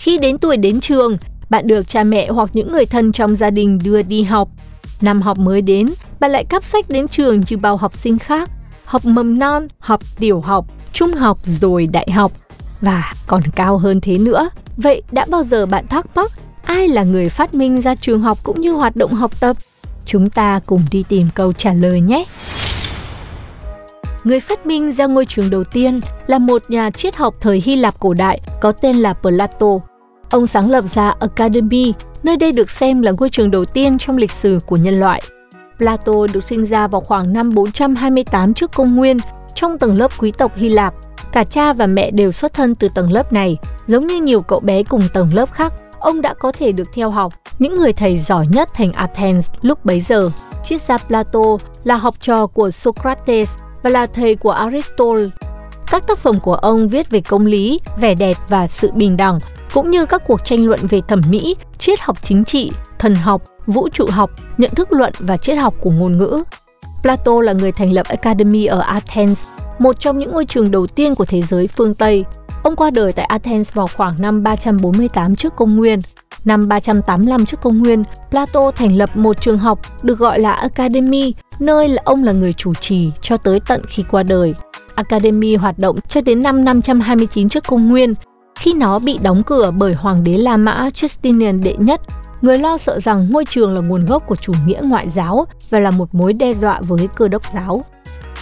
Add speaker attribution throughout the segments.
Speaker 1: Khi đến tuổi đến trường, bạn được cha mẹ hoặc những người thân trong gia đình đưa đi học. Năm học mới đến, bạn lại cắp sách đến trường như bao học sinh khác. Học mầm non, học tiểu học, trung học rồi đại học. Và còn cao hơn thế nữa. Vậy đã bao giờ bạn thắc mắc ai là người phát minh ra trường học cũng như hoạt động học tập? Chúng ta cùng đi tìm câu trả lời nhé. Người phát minh ra ngôi trường đầu tiên là một nhà triết học thời Hy Lạp cổ đại có tên là Plato. Ông sáng lập ra Academy, nơi đây được xem là ngôi trường đầu tiên trong lịch sử của nhân loại. Plato được sinh ra vào khoảng năm 428 trước công nguyên trong tầng lớp quý tộc Hy Lạp. Cả cha và mẹ đều xuất thân từ tầng lớp này, giống như nhiều cậu bé cùng tầng lớp khác. Ông đã có thể được theo học những người thầy giỏi nhất thành Athens lúc bấy giờ. Triết gia Plato là học trò của Socrates và là thầy của Aristotle. Các tác phẩm của ông viết về công lý, vẻ đẹp và sự bình đẳng, cũng như các cuộc tranh luận về thẩm mỹ, triết học chính trị, thần học, vũ trụ học, nhận thức luận và triết học của ngôn ngữ. Plato là người thành lập Academy ở Athens, một trong những ngôi trường đầu tiên của thế giới phương Tây. Ông qua đời tại Athens vào khoảng năm 348 trước công nguyên. Năm 385 trước công nguyên, Plato thành lập một trường học được gọi là Academy, nơi là ông là người chủ trì cho tới tận khi qua đời. Academy hoạt động cho đến năm 529 trước công nguyên, khi nó bị đóng cửa bởi hoàng đế La Mã Justinian đệ nhất, người lo sợ rằng ngôi trường là nguồn gốc của chủ nghĩa ngoại giáo và là một mối đe dọa với cơ đốc giáo.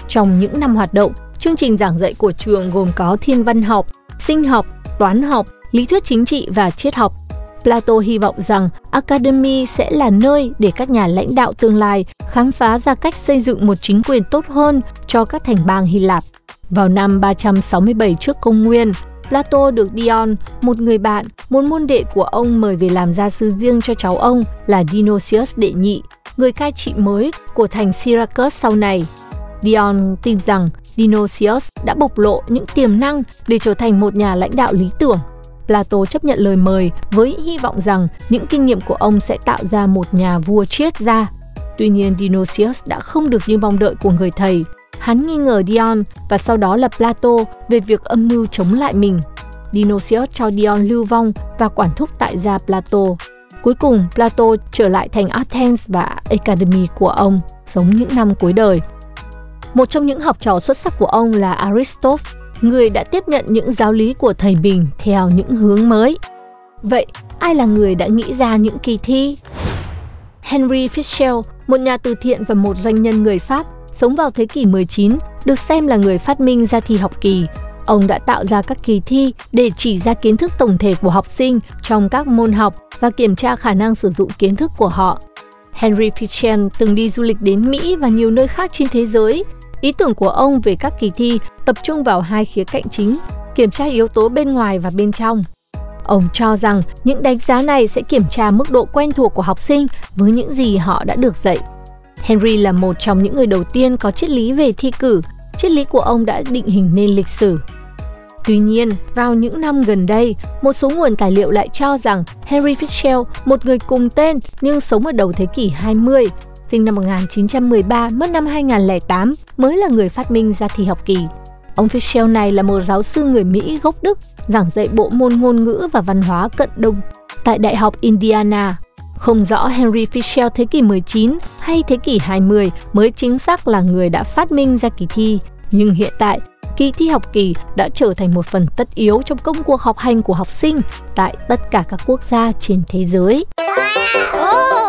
Speaker 1: Trong những năm hoạt động, chương trình giảng dạy của trường gồm có thiên văn học, sinh học, toán học, lý thuyết chính trị và triết học. Plato hy vọng rằng Academy sẽ là nơi để các nhà lãnh đạo tương lai khám phá ra cách xây dựng một chính quyền tốt hơn cho các thành bang Hy Lạp. Vào năm 367 trước công nguyên, Plato được Dion, một người bạn, một môn đệ của ông mời về làm gia sư riêng cho cháu ông là Dionysius đệ nhị, người cai trị mới của thành Syracuse sau này. Dion tin rằng Dionysius đã bộc lộ những tiềm năng để trở thành một nhà lãnh đạo lý tưởng. Plato chấp nhận lời mời với hy vọng rằng những kinh nghiệm của ông sẽ tạo ra một nhà vua triết gia. Tuy nhiên, Dionysius đã không được như mong đợi của người thầy. Hắn nghi ngờ Dion và sau đó là Plato về việc âm mưu chống lại mình. Dionysius cho Dion lưu vong và quản thúc tại gia Plato. Cuối cùng, Plato trở lại thành Athens và Academy của ông, sống những năm cuối đời. Một trong những học trò xuất sắc của ông là Aristotle, người đã tiếp nhận những giáo lý của thầy mình theo những hướng mới. Vậy, ai là người đã nghĩ ra những kỳ thi? Henry Fischel, một nhà từ thiện và một doanh nhân người Pháp, sống vào thế kỷ 19, được xem là người phát minh ra thi học kỳ. Ông đã tạo ra các kỳ thi để chỉ ra kiến thức tổng thể của học sinh trong các môn học và kiểm tra khả năng sử dụng kiến thức của họ. Henry Fischel từng đi du lịch đến Mỹ và nhiều nơi khác trên thế giới. Ý tưởng của ông về các kỳ thi tập trung vào hai khía cạnh chính, kiểm tra yếu tố bên ngoài và bên trong. Ông cho rằng những đánh giá này sẽ kiểm tra mức độ quen thuộc của học sinh với những gì họ đã được dạy. Henry là một trong những người đầu tiên có triết lý về thi cử. Triết lý của ông đã định hình nên lịch sử. Tuy nhiên, vào những năm gần đây, một số nguồn tài liệu lại cho rằng Henry Fitzgerald, một người cùng tên nhưng sống ở đầu thế kỷ 20, sinh năm 1913, mất năm 2008, mới là người phát minh ra thi học kỳ. Ông Fitzgerald này là một giáo sư người Mỹ gốc Đức, giảng dạy bộ môn ngôn ngữ và văn hóa cận đông tại Đại học Indiana. Không rõ Henry Fischel thế kỷ 19 hay thế kỷ 20 mới chính xác là người đã phát minh ra kỳ thi, nhưng hiện tại kỳ thi học kỳ đã trở thành một phần tất yếu trong công cuộc học hành của học sinh tại tất cả các quốc gia trên thế giới.
Speaker 2: Oh!